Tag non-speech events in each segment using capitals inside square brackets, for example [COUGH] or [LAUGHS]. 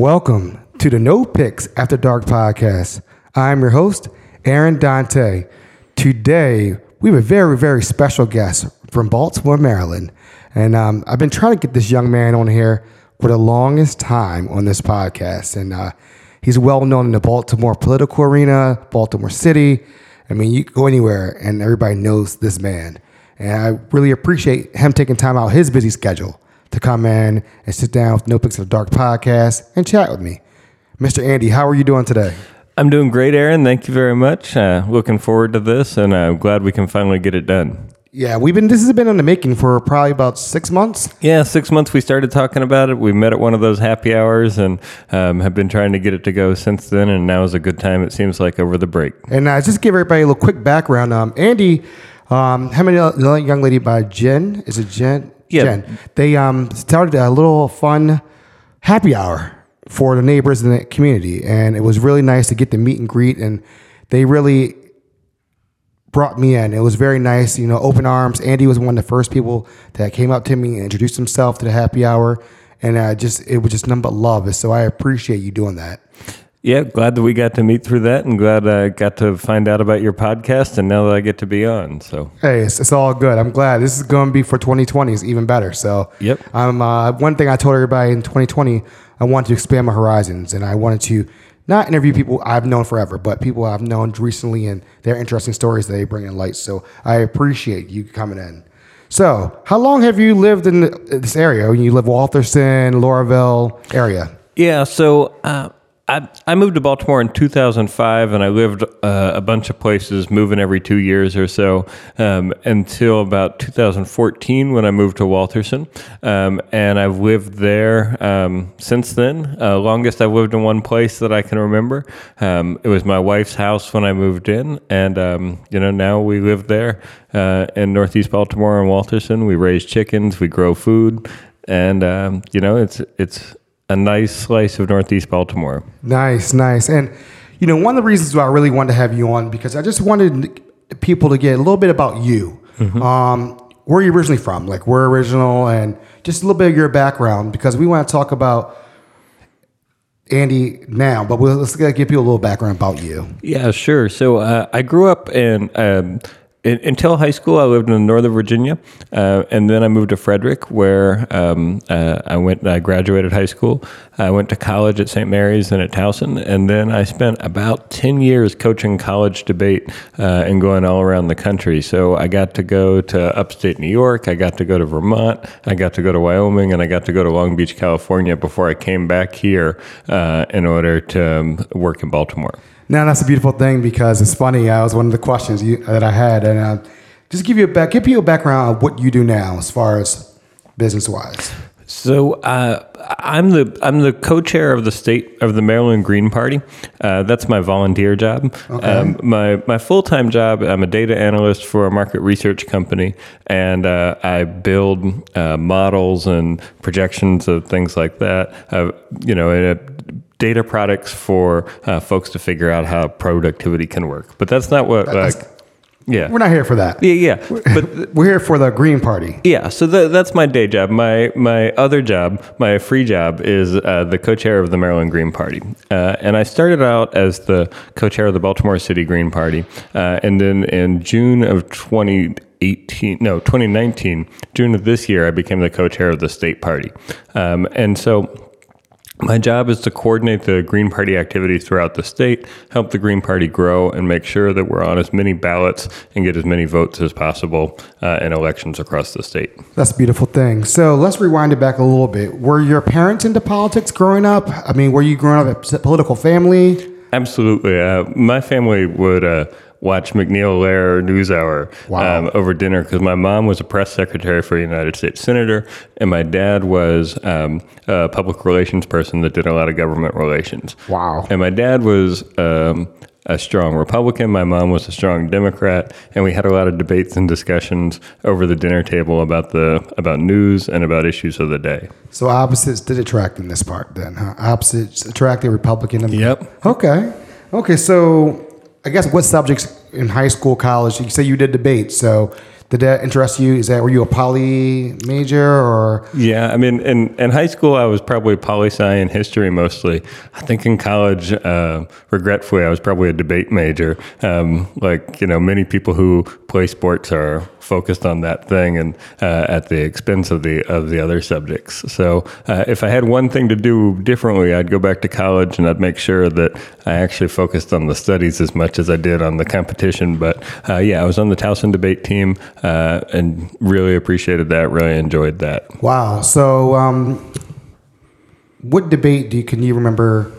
Welcome to the No Picks After Dark podcast. I'm your host, Aaron Dante. Today, we have a very, very special guest from Baltimore, Maryland. And um, I've been trying to get this young man on here for the longest time on this podcast. And uh, he's well known in the Baltimore political arena, Baltimore City. I mean, you go anywhere and everybody knows this man. And I really appreciate him taking time out of his busy schedule to come in and sit down with No Picks After Dark podcast and chat with me. Mr. Andy, how are you doing today? I'm doing great, Aaron. Thank you very much. Uh, looking forward to this, and I'm glad we can finally get it done. Yeah, we've been. This has been in the making for probably about six months. Yeah, six months we started talking about it. We met at one of those happy hours and um, have been trying to get it to go since then. And now is a good time. It seems like over the break. And uh, just give everybody a little quick background. Um, Andy, um, how many young lady by Jen? Is it Jen? Yeah. Jen. They um, started a little fun happy hour for the neighbors in the community, and it was really nice to get the meet and greet. And they really brought me in. It was very nice, you know, open arms. Andy was one of the first people that came up to me and introduced himself to the happy hour, and uh, just it was just nothing but love. So I appreciate you doing that. Yeah, glad that we got to meet through that, and glad I got to find out about your podcast, and now that I get to be on. So Hey, it's, it's all good. I'm glad this is going to be for 2020 is even better. So Yep. Um, uh, one thing I told everybody in 2020, I wanted to expand my horizons, and I wanted to not interview people I've known forever, but people I've known recently and their interesting stories that they bring in light. So I appreciate you coming in. So, how long have you lived in this area? You live Waltherson, Lauraville area. Yeah, so uh, I I moved to Baltimore in 2005, and I lived uh, a bunch of places, moving every two years or so, um, until about 2014 when I moved to Waltherson, um, and I've lived there um, since then. Uh, longest I've lived in one place that I can remember. Um, it was my wife's house when I moved in, and um, you know now we live there uh, in Northeast Baltimore and Waltherson. We raise chickens, we grow food, and um, you know it's it's a nice slice of Northeast Baltimore. Nice, nice. And you know, one of the reasons why I really wanted to have you on because I just wanted people to get a little bit about you. Um, where are you originally from? Like, where original, and just a little bit of your background because we want to talk about Andy now, but we'll, let's give people a little background about you. Yeah, sure. So uh, I grew up in. Um, in, until high school, I lived in Northern Virginia, uh, and then I moved to Frederick, where um, uh, I went. I graduated high school. I went to college at St. Mary's and at Towson, and then I spent about ten years coaching college debate uh, and going all around the country. So I got to go to upstate New York. I got to go to Vermont. I got to go to Wyoming, and I got to go to Long Beach, California, before I came back here uh, in order to um, work in Baltimore. Now that's a beautiful thing because it's funny. I was one of the questions you, that I had, and uh, just give you a back, give you a background of what you do now as far as business wise. So uh, I'm the I'm the co-chair of the state of the Maryland Green Party. Uh, that's my volunteer job. Um, my my full time job. I'm a data analyst for a market research company, and uh, I build uh, models and projections of things like that. Uh, you know. Uh Data products for uh, folks to figure out how productivity can work, but that's not what. Like, yeah, We're not here for that. yeah, yeah. But [LAUGHS] We're here for the Green Party. yeah, so tha that's my day job. My my other job, my free job, is uh, the co-chair of the Maryland Green Party, uh, and I started out as the co-chair of the Baltimore City Green Party, uh, and then in June of 2018, no 2019, June of this year, I became the co-chair of the state party, um, and so. My job is to coordinate the Green Party activities throughout the state, help the Green Party grow, and make sure that we're on as many ballots and get as many votes as possible uh, in elections across the state. That's a beautiful thing. So let's rewind it back a little bit. Were your parents into politics growing up? I mean, were you growing up in a political family? Absolutely. Uh, my family would uh, watch MacNeil Lehrer NewsHour Wow. um, over dinner because my mom was a press secretary for a United States senator, and my dad was um, a public relations person that did a lot of government relations. Wow. And my dad was um, a strong Republican. My mom was a strong Democrat, and we had a lot of debates and discussions over the dinner table about the about news and about issues of the day. So opposites did attract in this part then, huh? Opposites attracted Republican. And Yep. Okay. Okay. So I guess what subjects in high school, college? You say you did debate. So did that interest you? Is that were you a poly major or? Yeah, I mean, in, in high school, I was probably poli sci and history mostly. I think in college, uh, regretfully, I was probably a debate major. Um, like you know, many people who play sports are focused on that thing and uh, at the expense of the of the other subjects. So, uh, if I had one thing to do differently, I'd go back to college and I'd make sure that I actually focused on the studies as much as I did on the competition. But uh, yeah, I was on the Towson debate team uh, and really appreciated that. Really enjoyed that. Wow. So, um, what debate do you can you remember?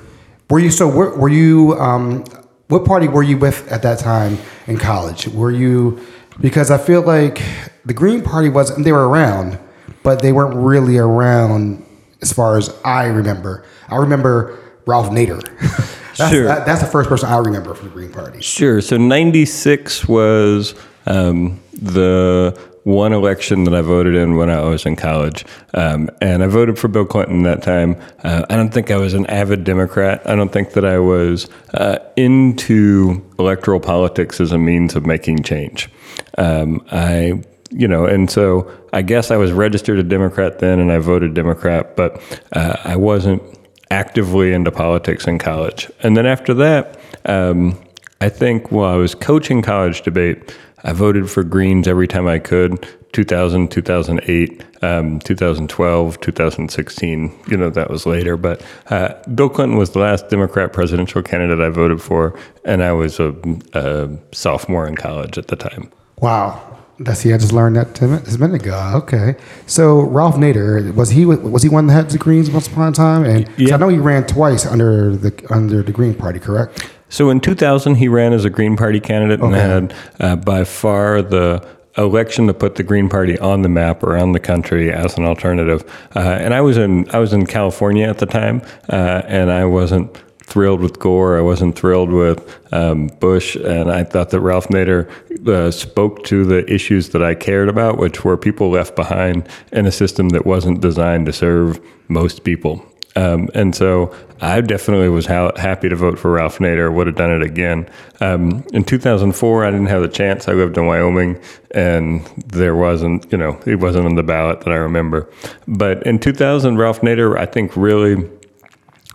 Were you so? Were, were you? Um, what party were you with at that time in college? Were you? Because I feel like the Green Party wasn't, they were around, but they weren't really around as far as I remember. I remember Ralph Nader. [LAUGHS] that's, Sure. that- that's the first person I remember from the Green Party. Sure. So 96 was um, the one election that I voted in when I was in college. Um, and I voted for Bill Clinton that time. Uh, I don't think I was an avid Democrat. I don't think that I was uh, into electoral politics as a means of making change. Um, I you know, and so I guess I was registered a Democrat then, and I voted Democrat, but uh, I wasn't actively into politics in college. And then after that, um, I think while I was coaching college debate, I voted for Greens every time I could. 2000, 2008, um, 2012, 2016. You know, that was later. But uh, Bill Clinton was the last Democrat presidential candidate I voted for, and I was a, a sophomore in college at the time. Wow. That's see, I just learned that ten minutes, a minute ago. Okay, so Ralph Nader was he was he one that had the Greens once upon a time? And Yeah. I know he ran twice under the under the Green Party, correct? So in 2000, he ran as a Green Party candidate and Okay. had uh, by far the election to put the Green Party on the map around the country as an alternative. Uh, and I was in I was in California at the time, uh, and I wasn't thrilled with Gore. I wasn't thrilled with um, Bush, and I thought that Ralph Nader uh, spoke to the issues that I cared about, which were people left behind in a system that wasn't designed to serve most people. Um, and so I definitely was ha- happy to vote for Ralph Nader. Would have done it again. Um, in 2004, I didn't have the chance. I lived in Wyoming, and there wasn't, you know, it wasn't on the ballot that I remember. But in 2000, Ralph Nader, I think, really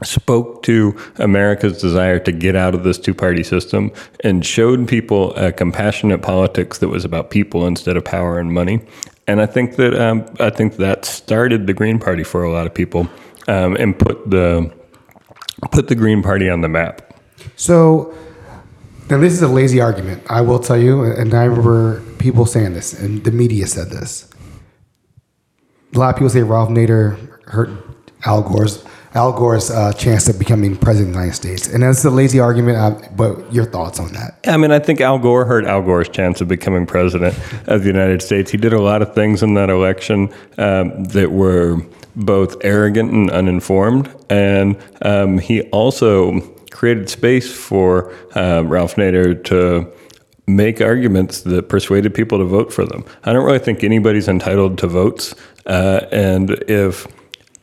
spoke to America's desire to get out of this two party system and showed people a compassionate politics that was about people instead of power and money. And I think that um, I think that started the Green Party for a lot of people um, and put the put the Green Party on the map. So now this is a lazy argument. I will tell you, and I remember people saying this, and the media said this. A lot of people say Ralph Nader hurt Al Gore's Al Gore's uh, chance of becoming president of the United States, and that's a lazy argument. Uh, but your thoughts on that? I mean, I think Al Gore hurt Al Gore's chance of becoming president of the United States. He did a lot of things in that election um, that were both arrogant and uninformed, and um, he also created space for uh, Ralph Nader to make arguments that persuaded people to vote for them. I don't really think anybody's entitled to votes, uh, and if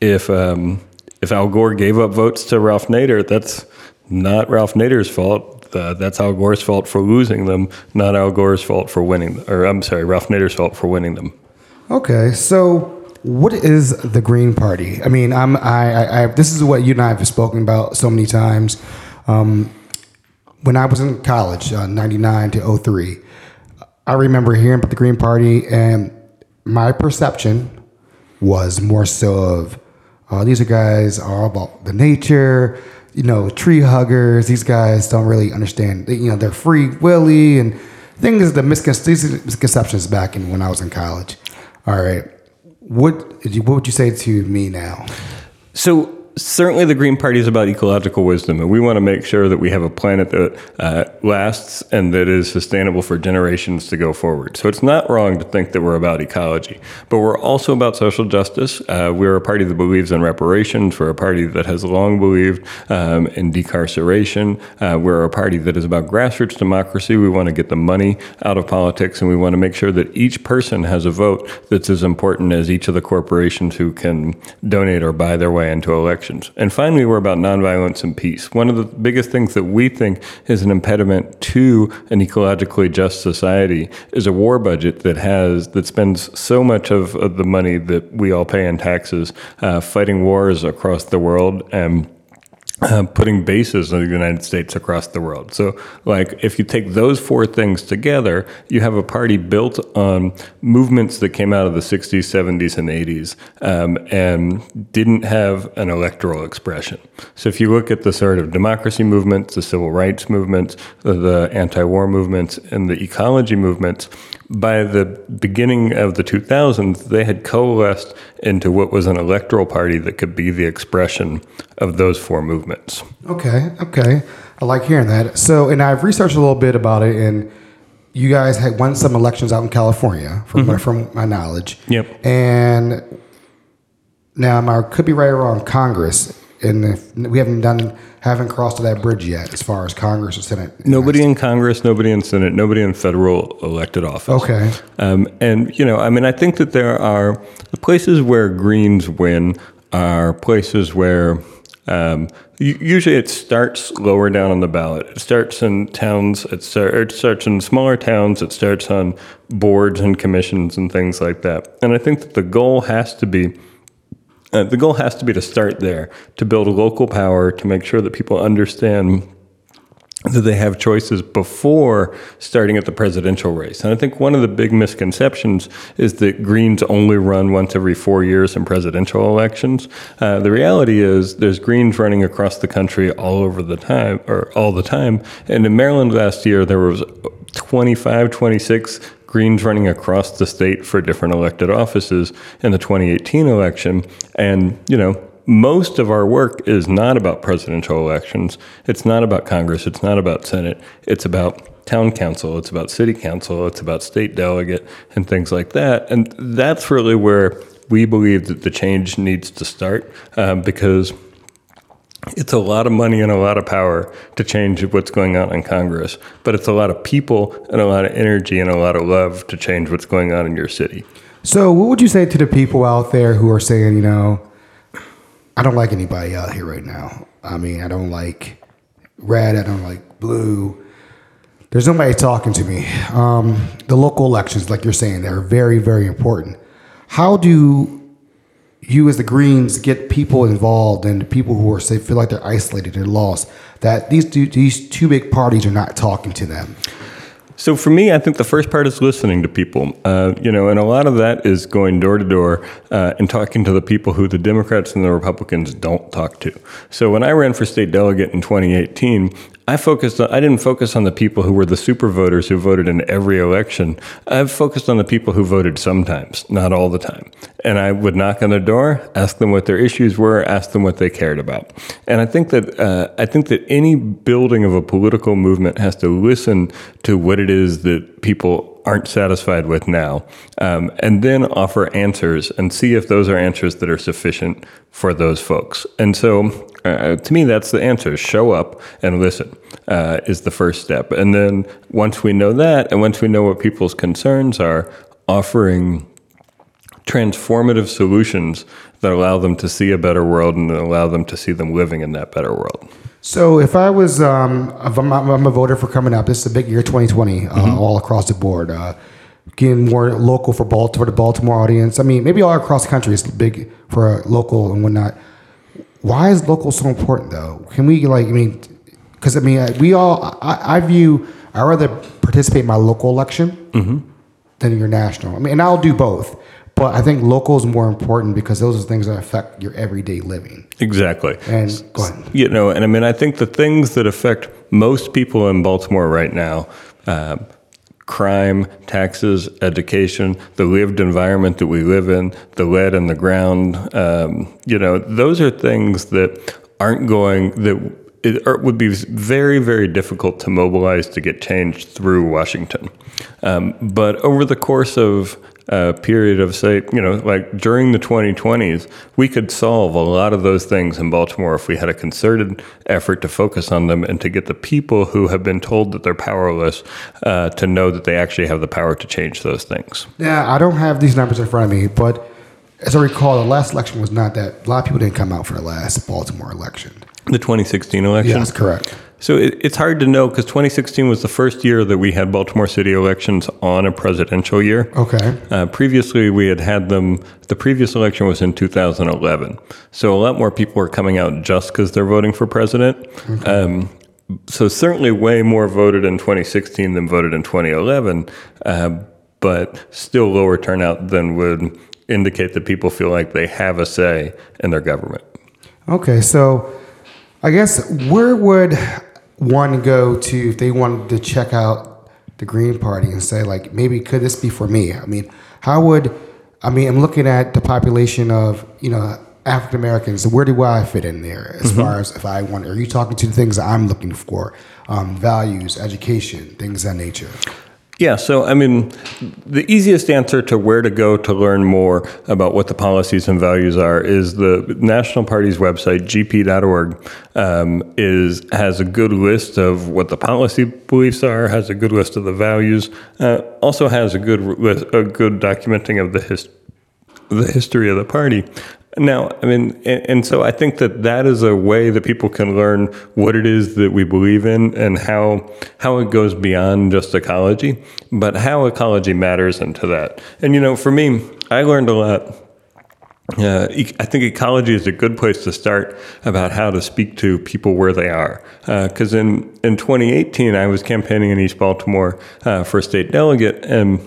if um, if Al Gore gave up votes to Ralph Nader, that's not Ralph Nader's fault. Uh, that's Al Gore's fault for losing them, not Al Gore's fault for winning. Or I'm sorry, Ralph Nader's fault for winning them. Okay, so what is the Green Party? I mean, I'm I, I, I this is what you and I have spoken about so many times. Um, when I was in college, uh, '99 to 03, I remember hearing about the Green Party, and my perception was more so of uh, these are guys are about the nature, you know, tree huggers. These guys don't really understand, you know, they're free willy and things. The misconceptions back in when I was in college. All right, what what would you say to me now? So certainly the Green Party is about ecological wisdom, and we want to make sure that we have a planet that uh, lasts and that is sustainable for generations to go forward. So it's not wrong to think that we're about ecology, but we're also about social justice. Uh, we're a party that believes in reparations. We're a party that has long believed um, in decarceration. Uh, we're a party that is about grassroots democracy. We want to get the money out of politics, and we want to make sure that each person has a vote that's as important as each of the corporations who can donate or buy their way into election elections. And finally, we're about nonviolence and peace. One of the biggest things that we think is an impediment to an ecologically just society is a war budget that has that spends so much of, of the money that we all pay in taxes uh, fighting wars across the world and uh, putting bases in the United States across the world. So, like, if you take those four things together, you have a party built on movements that came out of the 60s, 70s, and 80s um, and didn't have an electoral expression. So, if you look at the sort of democracy movements, the civil rights movements, the, anti war movements, and the ecology movements, by the beginning of the 2000s, they had coalesced into what was an electoral party that could be the expression of those four movements. Okay, okay. I like hearing that. So, and I've researched a little bit about it, and you guys had won some elections out in California, from, my, mm-hmm. from my knowledge. Yep. And now, I could be right or wrong, Congress, and if we haven't done haven't crossed that bridge yet as far as Congress or Senate. Nobody in Congress, nobody in Senate, nobody in federal elected office. Okay. Um, and, you know, I mean, I think that there are the places where Greens win are places where um, usually it starts lower down on the ballot. It starts in towns, it, start, it starts in smaller towns, it starts on boards and commissions and things like that. And I think that the goal has to be uh, the goal has to be to start there, to build local power, to make sure that people understand that they have choices before starting at the presidential race. And I think one of the big misconceptions is that Greens only run once every four years in presidential elections. Uh, the reality is there's Greens running across the country all over the time, or all the time. And in Maryland last year, there was 25, 26 Greens running across the state for different elected offices in the 2018 election. And, you know, most of our work is not about presidential elections. It's not about Congress. It's not about Senate. It's about town council. It's about city council. It's about state delegate and things like that. And that's really where we believe that the change needs to start um, because it's a lot of money and a lot of power to change what's going on in Congress, but it's a lot of people and a lot of energy and a lot of love to change what's going on in your city. So, what would you say to the people out there who are saying, you know, I don't like anybody out here right now? I mean, I don't like red, I don't like blue. There's nobody talking to me. Um, the local elections, like you're saying, they're very, very important. How do you as the Greens get people involved and people who are say feel like they're isolated, they're lost, that these two, these two big parties are not talking to them. So for me, I think the first part is listening to people. Uh, you know, and a lot of that is going door to door uh, and talking to the people who the Democrats and the Republicans don't talk to. So when I ran for state delegate in 2018, I focused on, I didn't focus on the people who were the super voters who voted in every election. I've focused on the people who voted sometimes, not all the time. And I would knock on their door, ask them what their issues were, ask them what they cared about. And I think that uh, I think that any building of a political movement has to listen to what it is that people aren't satisfied with now, um, and then offer answers and see if those are answers that are sufficient for those folks. And so, uh, to me, that's the answer: show up and listen uh, is the first step. And then once we know that, and once we know what people's concerns are, offering transformative solutions that allow them to see a better world and allow them to see them living in that better world. So if I was, um, if I'm, I'm, a voter for coming up, this is a big year, 2020, uh, mm-hmm. all across the board. Uh, getting more local for Baltimore, the Baltimore audience. I mean, maybe all across the country is big for local and whatnot. Why is local so important though? Can we like, I mean, because I mean, we all, I, I, view, I rather participate in my local election mm-hmm. than your national. I mean, and I'll do both. But I think local is more important because those are things that affect your everyday living. Exactly. And go ahead. You know, and I mean, I think the things that affect most people in Baltimore right now. Uh, crime, taxes, education, the lived environment that we live in, the lead in the ground. Um, you know, those are things that aren't going that it would be very, very difficult to mobilize to get change through Washington. Um, but over the course of a period of, say, you know, like during the 2020s, we could solve a lot of those things in Baltimore if we had a concerted effort to focus on them and to get the people who have been told that they're powerless uh, to know that they actually have the power to change those things. Yeah, I don't have these numbers in front of me, but as I recall, the last election was not that. A lot of people didn't come out for the last Baltimore election. The 2016 election. Yes, correct. So it, it's hard to know because 2016 was the first year that we had Baltimore City elections on a presidential year. Okay. Uh, previously, we had had them. The previous election was in 2011, so a lot more people were coming out just because they're voting for president. Um, so certainly, way more voted in 2016 than voted in 2011, uh, but still lower turnout than would indicate that people feel like they have a say in their government. Okay, so I guess where would one go to if they wanted to check out the Green Party and say like maybe could this be for me? I mean, how would I mean I'm looking at the population of you know African Americans. Where do I fit in there as far as if I want? Are you talking to the things I'm looking for? Um, values, education, things of that nature. Yeah, so I mean, the easiest answer to where to go to learn more about what the policies and values are is the National Party's website, gp.org, um, is has a good list of what the policy beliefs are, has a good list of the values, uh, also has a good a good documenting of the his, the history of the party. Now, I mean, and, and, so I think that that is a way that people can learn what it is that we believe in and how how it goes beyond just ecology, but how ecology matters into that. And you know, for me, I learned a lot. Uh, I think ecology is a good place to start about how to speak to people where they are. Because uh, in, in 2018, I was campaigning in East Baltimore uh, for a state delegate, and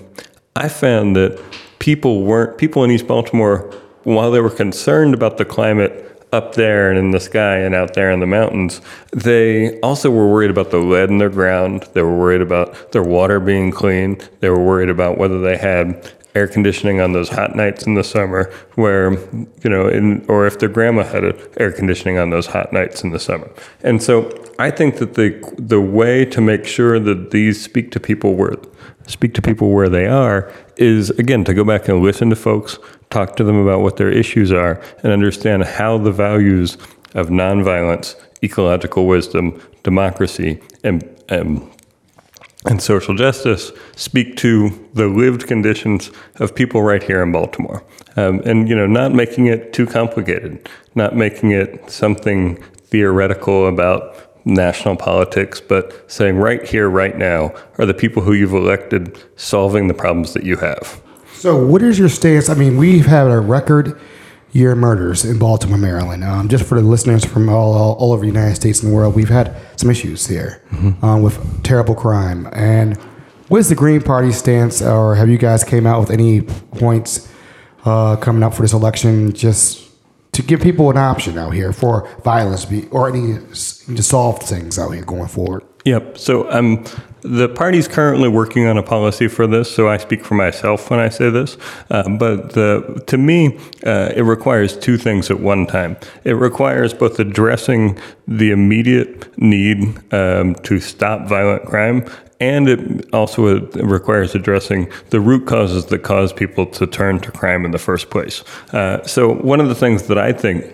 I found that people weren't people in East Baltimore while they were concerned about the climate up there and in the sky and out there in the mountains, they also were worried about the lead in their ground. They were worried about their water being clean. They were worried about whether they had air conditioning on those hot nights in the summer where you know in, or if their grandma had air conditioning on those hot nights in the summer. And so i think that the the way to make sure that these speak to people where speak to people where they are is again to go back and listen to folks talk to them about what their issues are, and understand how the values of nonviolence, ecological wisdom, democracy, and, and, and social justice speak to the lived conditions of people right here in Baltimore. Um, and, you know, not making it too complicated, not making it something theoretical about national politics, but saying right here, right now, are the people who you've elected solving the problems that you have. So, what is your stance? I mean, we've had a record year murders in Baltimore, Maryland. Um, just for the listeners from all, all, all, over the United States and the world, we've had some issues here mm-hmm. um, with terrible crime. And what is the Green Party stance, or have you guys came out with any points uh, coming up for this election, just to give people an option out here for violence, be, or any to solve things out here going forward? Yep. So um, the party's currently working on a policy for this, so I speak for myself when I say this. Uh, but the, to me, uh, it requires two things at one time. It requires both addressing the immediate need um, to stop violent crime and it also requires addressing the root causes that cause people to turn to crime in the first place. Uh, so, one of the things that I think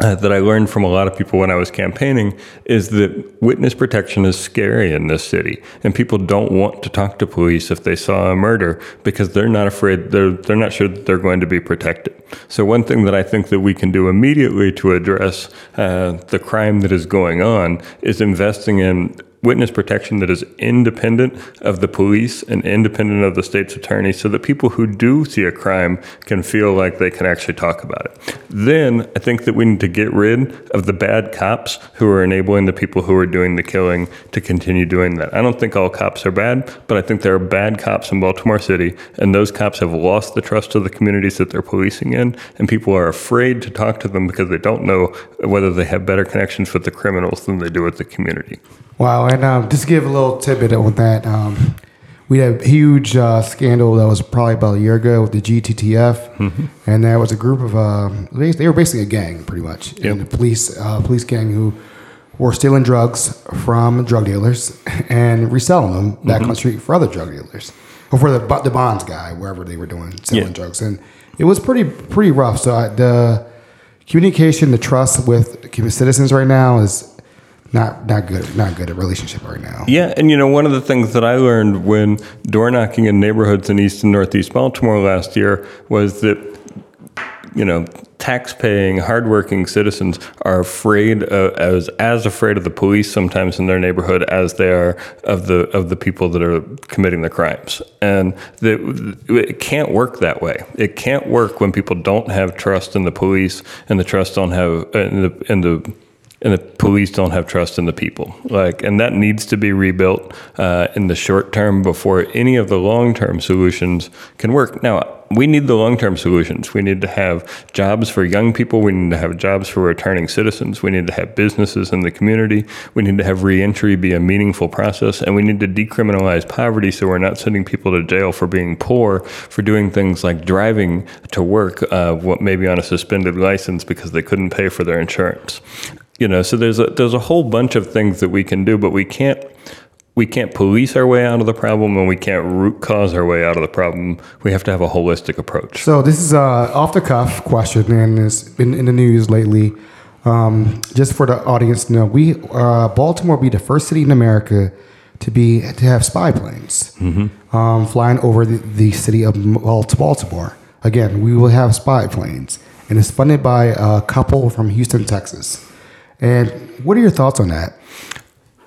uh, that I learned from a lot of people when I was campaigning is that witness protection is scary in this city, and people don't want to talk to police if they saw a murder because they're not afraid they're they're not sure that they're going to be protected. So one thing that I think that we can do immediately to address uh, the crime that is going on is investing in witness protection that is independent of the police and independent of the state's attorney so that people who do see a crime can feel like they can actually talk about it. Then I think that we need to get rid of the bad cops who are enabling the people who are doing the killing to continue doing that. I don't think all cops are bad, but I think there are bad cops in Baltimore City, and those cops have lost the trust of the communities that they're policing in, and people are afraid to talk to them because they don't know whether they have better connections with the criminals than they do with the community. Wow, and um, just give a little tidbit on that. Um, we had a huge uh, scandal that was probably about a year ago with the GTTF, mm-hmm. and there was a group of um, they, they, were basically a gang, pretty much, yep. and the police uh, police gang who were stealing drugs from drug dealers [LAUGHS] and reselling them back mm-hmm. on the street for other drug dealers, or for the the bonds guy, wherever they were doing selling yeah. drugs, and it was pretty pretty rough. So I, the communication, the trust with citizens right now is not not good not good at relationship right now. Yeah, and you know one of the things that I learned when door knocking in neighborhoods in East and Northeast Baltimore last year was that you know, tax-paying, hardworking citizens are afraid of, as as afraid of the police sometimes in their neighborhood as they are of the of the people that are committing the crimes, and the, it can't work that way. It can't work when people don't have trust in the police and the trust don't have in the in the and the police don't have trust in the people. Like, and that needs to be rebuilt uh, in the short term before any of the long term solutions can work. Now, we need the long term solutions. We need to have jobs for young people. We need to have jobs for returning citizens. We need to have businesses in the community. We need to have reentry be a meaningful process. And we need to decriminalize poverty so we're not sending people to jail for being poor, for doing things like driving to work, uh, what maybe on a suspended license because they couldn't pay for their insurance. You know, so there's a, there's a whole bunch of things that we can do, but we can't we can't police our way out of the problem and we can't root cause our way out of the problem. We have to have a holistic approach. So this is a off the cuff question, and it's been in the news lately. Um, just for the audience to know, we uh, Baltimore will be the first city in America to be to have spy planes um, flying over the, the city of Baltimore. Again, we will have spy planes, and it's funded by a couple from Houston, Texas. And what are your thoughts on that?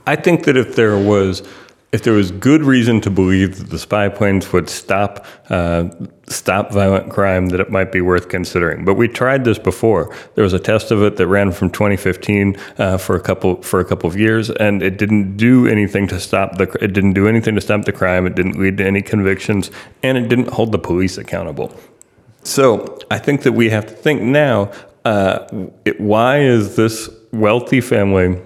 I think that if there was if there was good reason to believe that the spy planes would stop uh, stop violent crime, that it might be worth considering. But we tried this before. There was a test of it that ran from 2015 uh, for a couple for a couple of years, and it didn't do anything to stop the it didn't do anything to stop the crime. It didn't lead to any convictions, and it didn't hold the police accountable. So I think that we have to think now. Uh, it, why is this wealthy family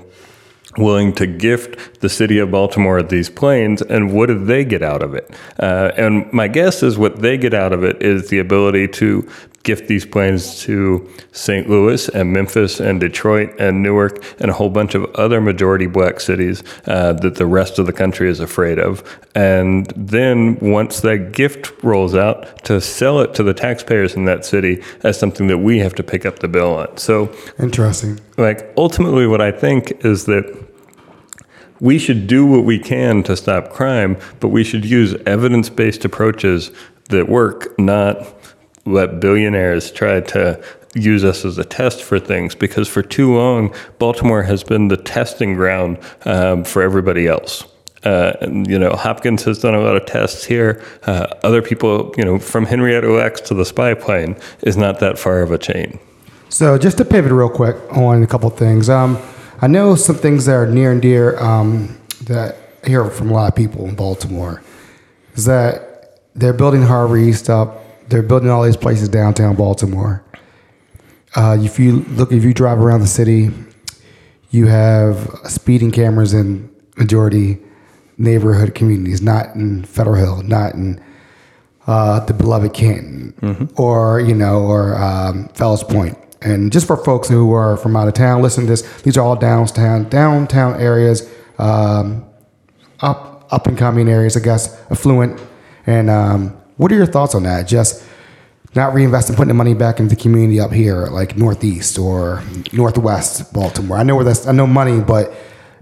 willing to gift the city of Baltimore these planes, and what do they get out of it? Uh, and my guess is what they get out of it is the ability to gift these planes to St. Louis and Memphis and Detroit and Newark and a whole bunch of other majority black cities uh, that the rest of the country is afraid of. And then once that gift rolls out, to sell it to the taxpayers in that city as something that we have to pick up the bill on. So Interesting. like ultimately what i think is that we should do what we can to stop crime but we should use evidence-based approaches that work not let billionaires try to use us as a test for things because for too long baltimore has been the testing ground um, for everybody else uh, and, you know, Hopkins has done a lot of tests here. Uh, other people, you know, from Henrietta Lacks to the spy plane is not that far of a chain. So just to pivot real quick on a couple things. Um, I know some things that are near and dear um, that I hear from a lot of people in Baltimore is that they're building Harbor East up. They're building all these places downtown Baltimore. Uh, if you look, if you drive around the city, you have speeding cameras in majority neighborhood communities, not in Federal Hill, not in uh, the beloved Canton, or you know, or um, Fells Point. And just for folks who are from out of town, listen to this. These are all downtown downtown areas, um, up up and coming areas, I guess, affluent. And um, what are your thoughts on that? Just not reinvesting, putting the money back into the community up here, like Northeast or Northwest Baltimore. I know where that's. I know money, but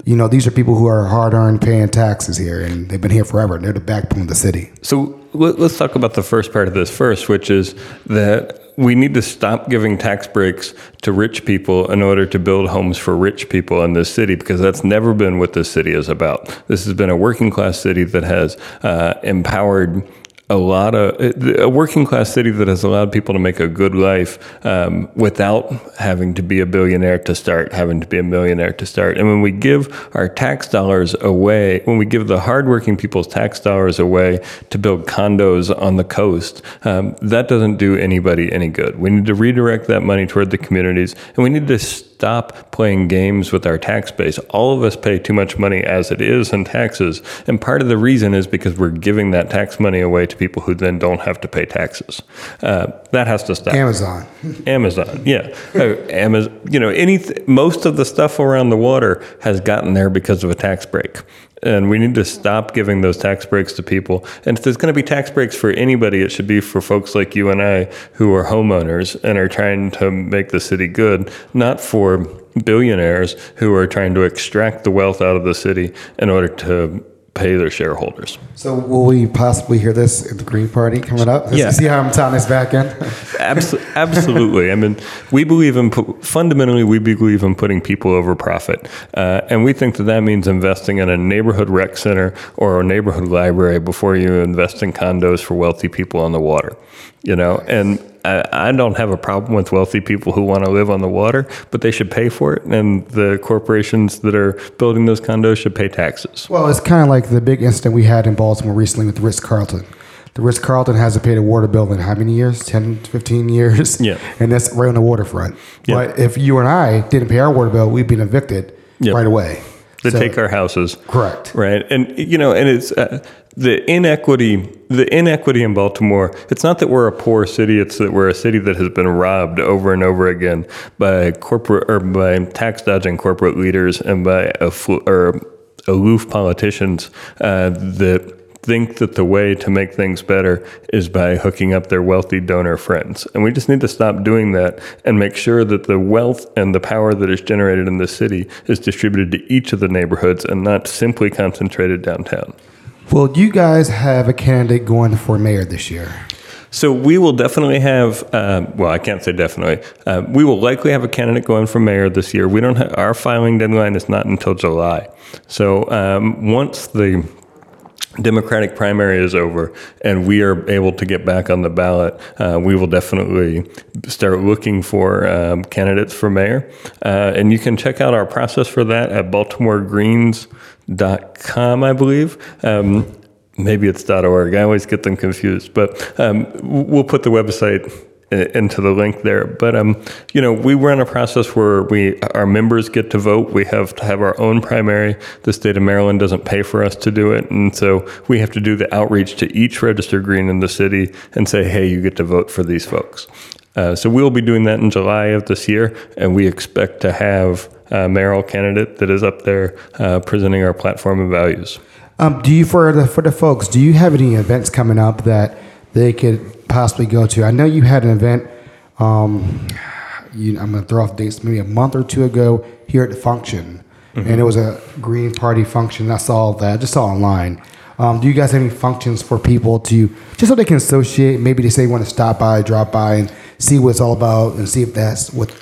you know these are people who are hard earned, paying taxes here, and they've been here forever. They're the backbone of the city. So let- let's talk about the first part of this first, which is that we need to stop giving tax breaks to rich people in order to build homes for rich people in this city because that's never been what this city is about. This has been a working class city that has uh, empowered a lot of a working class city that has allowed people to make a good life um, without having to be a billionaire to start, having to be a millionaire to start. And when we give our tax dollars away, when we give the hardworking people's tax dollars away to build condos on the coast, um, that doesn't do anybody any good. We need to redirect that money toward the communities, and we need to stop playing games with our tax base. All of us pay too much money as it is in taxes, and part of the reason is because we're giving that tax money away to people who then don't have to pay taxes. Uh, that has to stop. Amazon. [LAUGHS] Amazon, yeah, Uh, Amazon. You know, any most of the stuff around the water has gotten there because of a tax break, and we need to stop giving those tax breaks to people. And if there's going to be tax breaks for anybody, it should be for folks like you and I who are homeowners and are trying to make the city good, not for billionaires who are trying to extract the wealth out of the city in order to pay their shareholders. So will we possibly hear this at the Green Party coming up? Yeah. See how I'm tying this back in? [LAUGHS] Absol- absolutely. I mean, we believe in fundamentally we believe in putting people over profit, uh, and we think that that means investing in a neighborhood rec center or a neighborhood library before you invest in condos for wealthy people on the water. You know, and I, I don't have a problem with wealthy people who want to live on the water, but they should pay for it, and the corporations that are building those condos should pay taxes. Well, it's kind of like the big incident we had in Baltimore recently with the Ritz Carlton. The Ritz Carlton hasn't paid a water bill in how many years? 10, 15 years? Yeah. And that's right on the waterfront. Yeah. But if you and I didn't pay our water bill, we'd been evicted Yeah. right away. They So- take our houses. Correct. Right. And, you know, and it's uh, the inequity, the inequity in Baltimore. It's not that we're a poor city. It's that we're a city that has been robbed over and over again by corporate or by tax dodging corporate leaders and by afflu- or aloof politicians uh, that think that the way to make things better is by hooking up their wealthy donor friends. And we just need to stop doing that and make sure that the wealth and the power that is generated in the city is distributed to each of the neighborhoods and not simply concentrated downtown. Well, you guys have a candidate going for mayor this year. So we will definitely have. Uh, well, I can't say definitely. Uh, we will likely have a candidate going for mayor this year. We don't. have our filing deadline is not until July. So um, once the Democratic primary is over and we are able to get back on the ballot, uh, we will definitely start looking for um, candidates for mayor. Uh, and you can check out our process for that at baltimoregreens.com, I believe. Um, maybe it's .org. I always get them confused, but um, we'll put the website into the link there. But um, you know, we run a process where we our members get to vote. We have to have our own primary. The state of Maryland doesn't pay for us to do it, and so we have to do the outreach to each registered green in the city and say, "Hey, you get to vote for these folks." Uh, so we'll be doing that in July of this year, and we expect to have a mayoral candidate that is up there uh, presenting our platform and values. Um, do you for the for the folks? Do you have any events coming up that they could possibly go to? I know you had an event. Um, you, I'm going to throw off dates. Maybe a month or two ago here at the function, and it was a Green Party function. I saw that. I just saw online. Um, do you guys have any functions for people to just so they can associate? Maybe they say they want to stop by, drop by, and see what it's all about, and see if that's what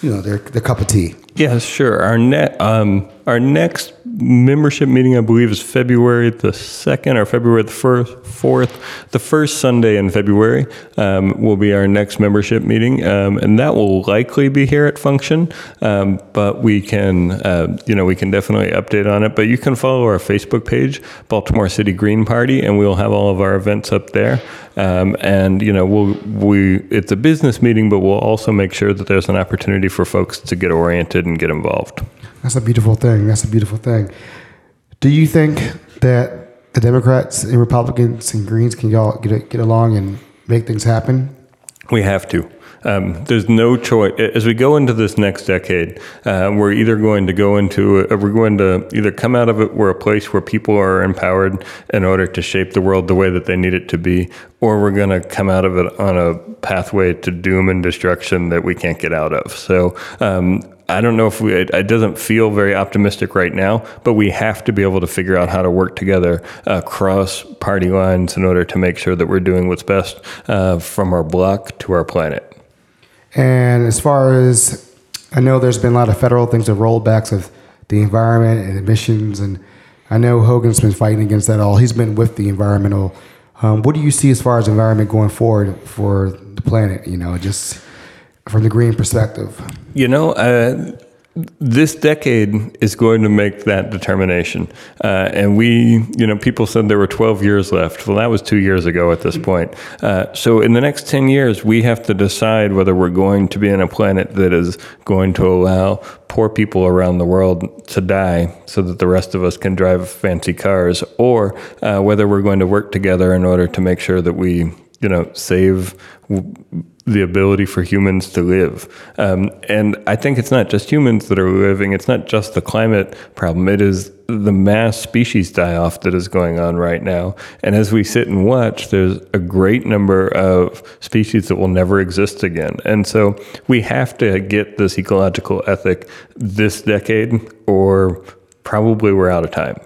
you know their their cup of tea. Yeah, sure. Our net, um, our next membership meeting, I believe, is February the second or February the first, fourth. The first Sunday in February um, will be our next membership meeting, um, and that will likely be here at Function. Um, but we can, uh, you know, we can definitely update on it. But you can follow our Facebook page, Baltimore City Green Party, and we'll have all of our events up there. Um, and you know, we'll we it's a business meeting, but we'll also make sure that there's an opportunity for folks to get oriented and get involved. That's a beautiful thing. That's a beautiful thing. Do you think that the Democrats and Republicans and Greens can y'all get get along and make things happen? We have to. Um, there's no choice. As we go into this next decade, uh, we're either going to go into, uh, we're going to either come out of it, we're a place where people are empowered in order to shape the world the way that they need it to be, or we're going to come out of it on a pathway to doom and destruction that we can't get out of. So, um, I don't know if we, it, it doesn't feel very optimistic right now, but we have to be able to figure out how to work together across party lines in order to make sure that we're doing what's best uh, from our block to our planet. And as far as I know, there's been a lot of federal things of rollbacks of the environment and emissions, and I know Hogan's been fighting against that all. He's been with the environmental. Um, what do you see as far as environment going forward for the planet? You know, just from the green perspective. You know, uh, this decade is going to make that determination. Uh, and we, you know, people said there were 12 years left. Well, that was two years ago at this point. Uh, so in the next 10 years, we have to decide whether we're going to be in a planet that is going to allow poor people around the world to die so that the rest of us can drive fancy cars, or uh, whether we're going to work together in order to make sure that we, you know, save. The ability for humans to live. Um, and I think it's not just humans that are living, it's not just the climate problem, it is the mass species die off that is going on right now. And as we sit and watch, there's a great number of species that will never exist again. And so we have to get this ecological ethic this decade, or probably we're out of time.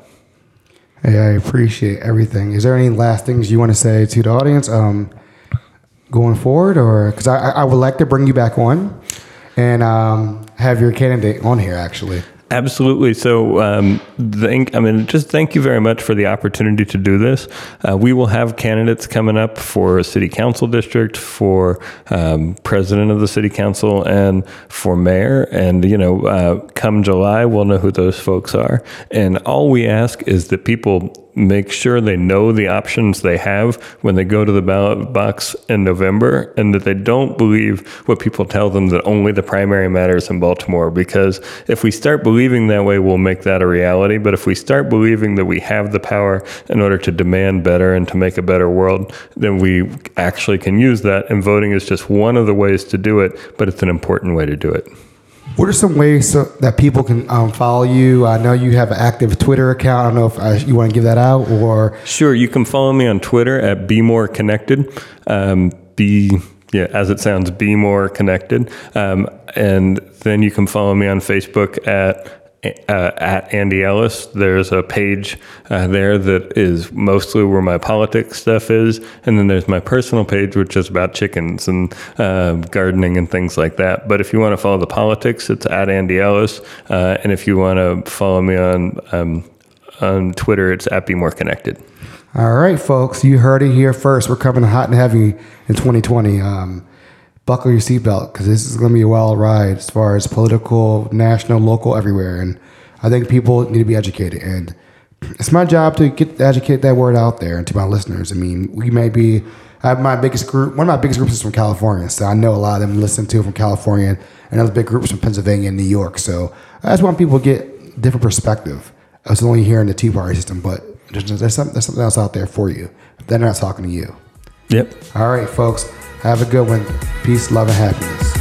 Hey, I appreciate everything. Is there any last things you want to say to the audience um, going forward? Or because I, I would like to bring you back on and um, have your candidate on here actually. Absolutely. So, um, thank, I mean, just thank you very much for the opportunity to do this. Uh, we will have candidates coming up for city council district, for um, president of the city council, and for mayor. And, you know, uh, come July, we'll know who those folks are. And all we ask is that people make sure they know the options they have when they go to the ballot box in November and that they don't believe what people tell them that only the primary matters in Baltimore. Because if we start believing that way, we'll make that a reality. But if we start believing that we have the power in order to demand better and to make a better world, then we actually can use that. And voting is just one of the ways to do it, but it's an important way to do it. What are some ways so that people can um, follow you? I know you have an active Twitter account. I don't know if uh, you want to give that out or. Sure, you can follow me on Twitter at Be More Connected. Um, be yeah, as it sounds, be more connected. Um, and then you can follow me on Facebook at uh, at Andy Ellis. There's a page uh, there that is mostly where my politics stuff is, and then there's my personal page, which is about chickens and uh, gardening and things like that. But if you want to follow the politics, it's at Andy Ellis, uh, and if you want to follow me on um, on Twitter, it's at Be More Connected. All right, folks, you heard it here first. We're coming hot and heavy in 2020. Um, buckle your seatbelt because this is going to be a wild ride as far as political, national, local, everywhere. And I think people need to be educated. And it's my job to get educate that word out there to my listeners. I mean, we may be. I have my biggest group. One of my biggest groups is from California, so I know a lot of them listen to from California, and other big groups from Pennsylvania and New York. So I just want people to get different perspective. I was only hearing the two party system, but there's, there's, something, there's something else out there for you. They're not talking to you. Yep. All right, folks. Have a good one. Peace, love, and happiness.